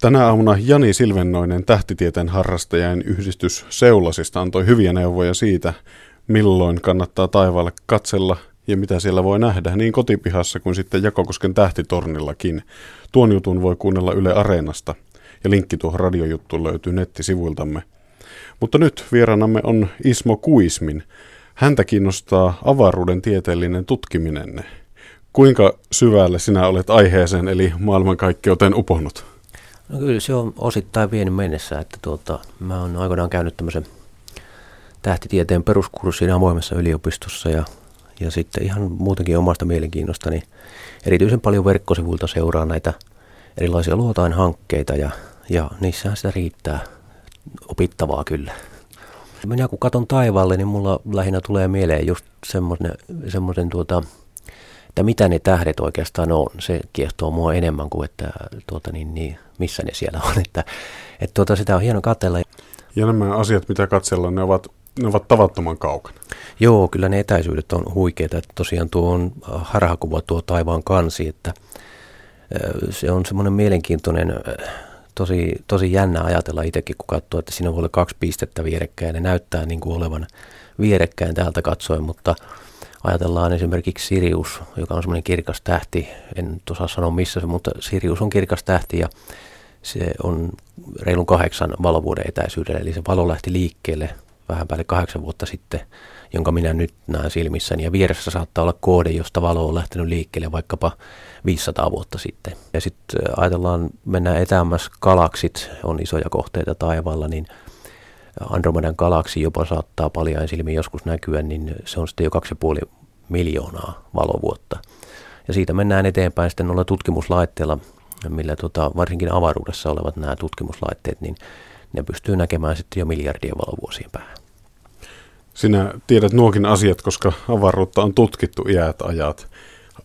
Tänä aamuna Jani Silvennoinen tähtitieteen harrastajain yhdistys Seulasista antoi hyviä neuvoja siitä, milloin kannattaa taivaalle katsella ja mitä siellä voi nähdä, niin kotipihassa kuin sitten Jakokosken tähtitornillakin. Tuon jutun voi kuunnella Yle Areenasta ja linkki tuohon radiojuttuun löytyy nettisivuiltamme. Mutta nyt vieraanamme on Ismo Kuismin. Häntä kiinnostaa avaruuden tieteellinen tutkiminen. Kuinka syvälle sinä olet aiheeseen eli maailmankaikkeuteen uponut? No kyllä se on osittain vienyt mennessä, että tuota, mä oon aikoinaan käynyt tämmöisen tähtitieteen peruskurssin avoimessa yliopistossa ja, ja sitten ihan muutenkin omasta mielenkiinnosta, niin erityisen paljon verkkosivuilta seuraa näitä erilaisia luotain-hankkeita ja, ja niissähän sitä riittää opittavaa kyllä. Minä kun katon taivaalle, niin mulla lähinnä tulee mieleen just semmoinen, semmoinen tuota, että mitä ne tähdet oikeastaan on. Se kiehtoo mua enemmän kuin, että tuota, niin, niin, missä ne siellä on. Että, että tuota, sitä on hieno katsella. Ja nämä asiat, mitä katsellaan, ne ovat, ne ovat tavattoman kaukana. Joo, kyllä ne etäisyydet on huikeita. Että tosiaan tuo on harhakuva tuo taivaan kansi, että se on semmoinen mielenkiintoinen, tosi, tosi jännä ajatella itsekin, kun katsoo, että siinä voi olla kaksi pistettä vierekkäin ja ne näyttää niin kuin olevan vierekkäin täältä katsoen, mutta – Ajatellaan esimerkiksi Sirius, joka on semmoinen kirkas tähti, en osaa sanoa missä se, mutta Sirius on kirkas tähti ja se on reilun kahdeksan valovuoden etäisyydellä, eli se valo lähti liikkeelle vähän päälle kahdeksan vuotta sitten, jonka minä nyt näen silmissäni. Ja vieressä saattaa olla koode, josta valo on lähtenyt liikkeelle vaikkapa 500 vuotta sitten. Ja sitten ajatellaan, mennään etäämmäs galaksit, on isoja kohteita taivaalla, niin Andromedan galaksi jopa saattaa paljain silmiin joskus näkyä, niin se on sitten jo 2,5 miljoonaa valovuotta. Ja siitä mennään eteenpäin sitten noilla tutkimuslaitteilla, millä tota, varsinkin avaruudessa olevat nämä tutkimuslaitteet, niin ne pystyy näkemään sitten jo miljardien valovuosien päähän. Sinä tiedät nuokin asiat, koska avaruutta on tutkittu iät ajat.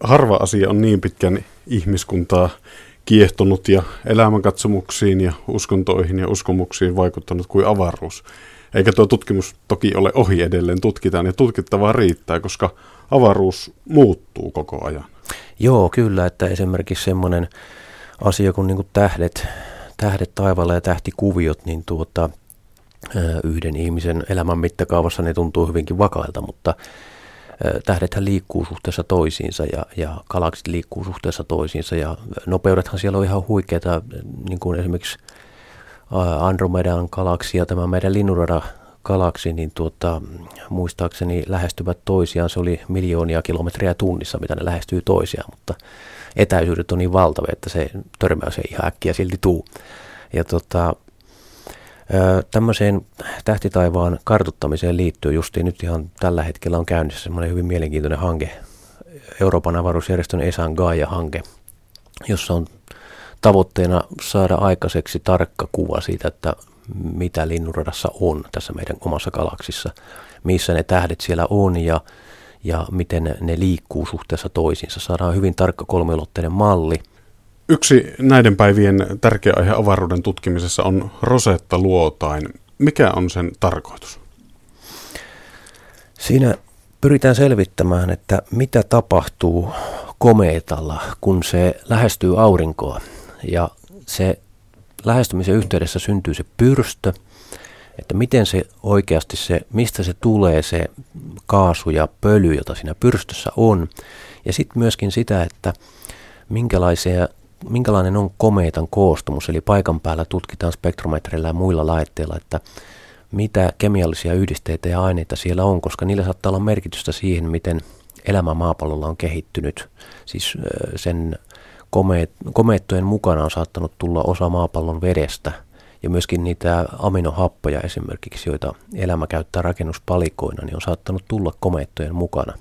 Harva asia on niin pitkän ihmiskuntaa kiehtonut ja elämänkatsomuksiin ja uskontoihin ja uskomuksiin vaikuttanut kuin avaruus. Eikä tuo tutkimus toki ole ohi edelleen, tutkitaan ja tutkittavaa riittää, koska avaruus muuttuu koko ajan. Joo, kyllä, että esimerkiksi semmoinen asia kuin, niin kuin tähdet, tähdet taivaalla ja tähtikuviot, niin tuota, yhden ihmisen elämän mittakaavassa ne tuntuu hyvinkin vakailta, mutta tähdethän liikkuu suhteessa toisiinsa ja, ja galaksit liikkuu suhteessa toisiinsa ja nopeudethan siellä on ihan huikeita, niin kuin esimerkiksi Andromedan galaksi ja tämä meidän linnunrada galaksi, niin tuota, muistaakseni lähestyvät toisiaan. Se oli miljoonia kilometriä tunnissa, mitä ne lähestyy toisiaan, mutta etäisyydet on niin valtavia, että se törmäys ei ihan äkkiä silti tuu. Ja tota, Tämmöiseen tähtitaivaan kartuttamiseen liittyy justiin nyt ihan tällä hetkellä on käynnissä semmoinen hyvin mielenkiintoinen hanke, Euroopan avaruusjärjestön ESAN Gaia-hanke, jossa on tavoitteena saada aikaiseksi tarkka kuva siitä, että mitä linnunradassa on tässä meidän omassa galaksissa, missä ne tähdet siellä on ja, ja miten ne liikkuu suhteessa toisiinsa. Saadaan hyvin tarkka kolmiulotteinen malli – Yksi näiden päivien tärkeä aihe avaruuden tutkimisessa on Rosetta-luotain. Mikä on sen tarkoitus? Siinä pyritään selvittämään, että mitä tapahtuu komeetalla, kun se lähestyy aurinkoa. Ja se lähestymisen yhteydessä syntyy se pyrstö, että miten se oikeasti se, mistä se tulee se kaasu ja pöly, jota siinä pyrstössä on. Ja sitten myöskin sitä, että minkälaisia minkälainen on komeetan koostumus, eli paikan päällä tutkitaan spektrometreillä ja muilla laitteilla, että mitä kemiallisia yhdisteitä ja aineita siellä on, koska niillä saattaa olla merkitystä siihen, miten elämä maapallolla on kehittynyt. Siis sen komeet, komeettojen mukana on saattanut tulla osa maapallon vedestä ja myöskin niitä aminohappoja esimerkiksi, joita elämä käyttää rakennuspalikoina, niin on saattanut tulla komeettojen mukana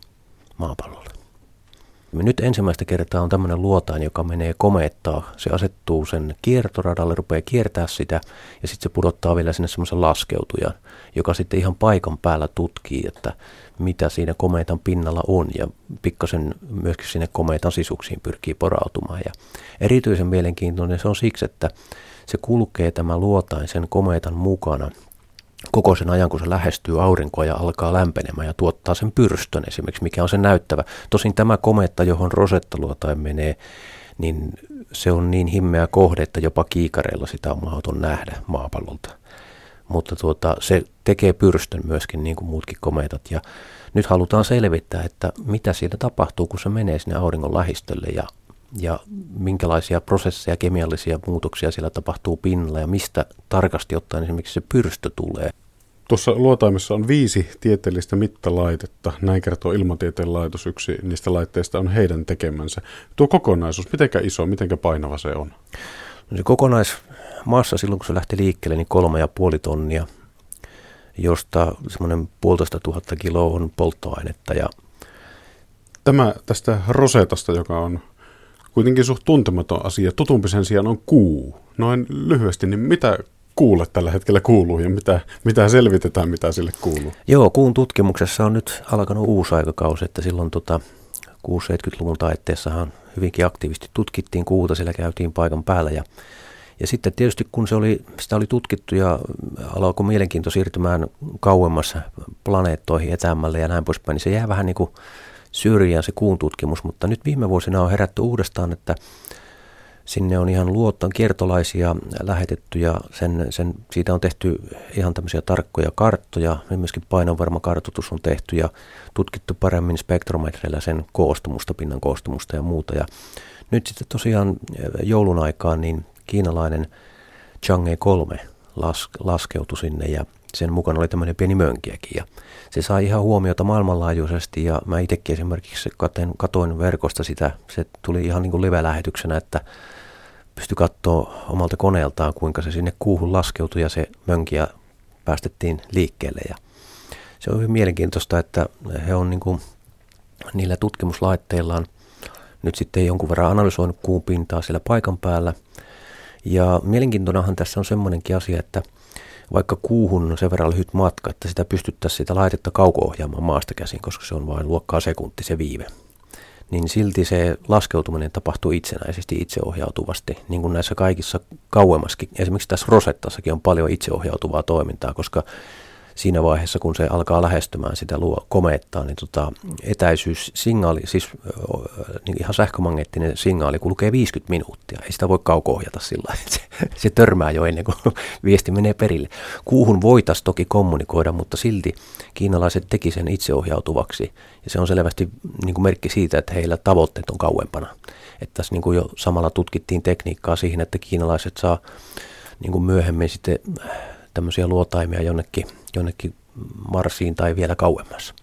maapallolle. Nyt ensimmäistä kertaa on tämmöinen luotain, joka menee komettaa. Se asettuu sen kiertoradalle, rupeaa kiertää sitä ja sitten se pudottaa vielä sinne semmoisen laskeutujan, joka sitten ihan paikan päällä tutkii, että mitä siinä komeetan pinnalla on ja pikkasen myöskin sinne komeetan sisuksiin pyrkii porautumaan. Ja erityisen mielenkiintoinen se on siksi, että se kulkee tämä luotain sen komeetan mukana koko sen ajan, kun se lähestyy aurinkoa ja alkaa lämpenemään ja tuottaa sen pyrstön esimerkiksi, mikä on se näyttävä. Tosin tämä kometta, johon Rosetta-luotain menee, niin se on niin himmeä kohde, että jopa kiikareilla sitä on mahdoton nähdä maapallolta. Mutta tuota, se tekee pyrstön myöskin niin kuin muutkin kometat. Ja nyt halutaan selvittää, että mitä siinä tapahtuu, kun se menee sinne auringon lähistölle ja, ja minkälaisia prosesseja, kemiallisia muutoksia siellä tapahtuu pinnalla ja mistä tarkasti ottaen esimerkiksi se pyrstö tulee. Tuossa luotaimessa on viisi tieteellistä mittalaitetta. Näin kertoo Ilmatieteen laitos. Yksi niistä laitteista on heidän tekemänsä. Tuo kokonaisuus, mitenkä iso, mitenkä painava se on? No se kokonaismassa silloin, kun se lähti liikkeelle, niin kolme ja puoli tonnia, josta semmoinen puolitoista tuhatta kiloa on polttoainetta. Ja Tämä tästä Rosetasta, joka on kuitenkin suht tuntematon asia, tutumpi sen sijaan on kuu. Noin lyhyesti, niin mitä kuulle tällä hetkellä kuuluu ja mitä, mitä selvitetään, mitä sille kuuluu? Joo, kuun tutkimuksessa on nyt alkanut uusi aikakausi, että silloin tota, 60-70-luvun taitteessahan hyvinkin aktiivisesti tutkittiin kuuta, siellä käytiin paikan päällä ja ja sitten tietysti kun se oli, sitä oli tutkittu ja alkoi mielenkiinto siirtymään kauemmas planeettoihin etäämmälle ja näin poispäin, niin se jää vähän niin kuin syrjään se kuun tutkimus, mutta nyt viime vuosina on herätty uudestaan, että Sinne on ihan luottan kiertolaisia lähetetty ja sen, sen, siitä on tehty ihan tämmöisiä tarkkoja karttoja. Myöskin painonvarmakartoitus on tehty ja tutkittu paremmin spektrometreillä sen koostumusta, pinnan koostumusta ja muuta. Ja nyt sitten tosiaan eh, joulun aikaan niin kiinalainen Chang'e 3 las, laskeutui sinne ja sen mukana oli tämmöinen pieni mönkiäkin ja se sai ihan huomiota maailmanlaajuisesti ja mä itsekin esimerkiksi katoin, katoin verkosta sitä, se tuli ihan niin kuin live-lähetyksenä, että pystyi katsoa omalta koneeltaan, kuinka se sinne kuuhun laskeutui ja se mönkiä päästettiin liikkeelle. Ja se on hyvin mielenkiintoista, että he on niin kuin niillä tutkimuslaitteillaan nyt sitten jonkun verran analysoinut kuun pintaa siellä paikan päällä. Ja mielenkiintoinahan tässä on semmoinenkin asia, että vaikka kuuhun on sen verran lyhyt matka, että sitä pystyttäisiin sitä laitetta kauko-ohjaamaan maasta käsin, koska se on vain luokkaa sekunti se viive niin silti se laskeutuminen tapahtuu itsenäisesti, itseohjautuvasti, niin kuin näissä kaikissa kauemmaskin. Esimerkiksi tässä Rosettassakin on paljon itseohjautuvaa toimintaa, koska siinä vaiheessa, kun se alkaa lähestymään sitä luo komettaa, niin tota, etäisyyssignaali, siis niin ihan sähkömagneettinen signaali kulkee 50 minuuttia. Ei sitä voi kauko-ohjata sillä se, se törmää jo ennen kuin viesti menee perille. Kuuhun voitaisiin toki kommunikoida, mutta silti kiinalaiset teki sen itseohjautuvaksi. Ja se on selvästi niin kuin merkki siitä, että heillä tavoitteet on kauempana. Että tässä niin kuin jo samalla tutkittiin tekniikkaa siihen, että kiinalaiset saa niin kuin myöhemmin sitten tämmöisiä luotaimia jonnekin, jonnekin Marsiin tai vielä kauemmassa.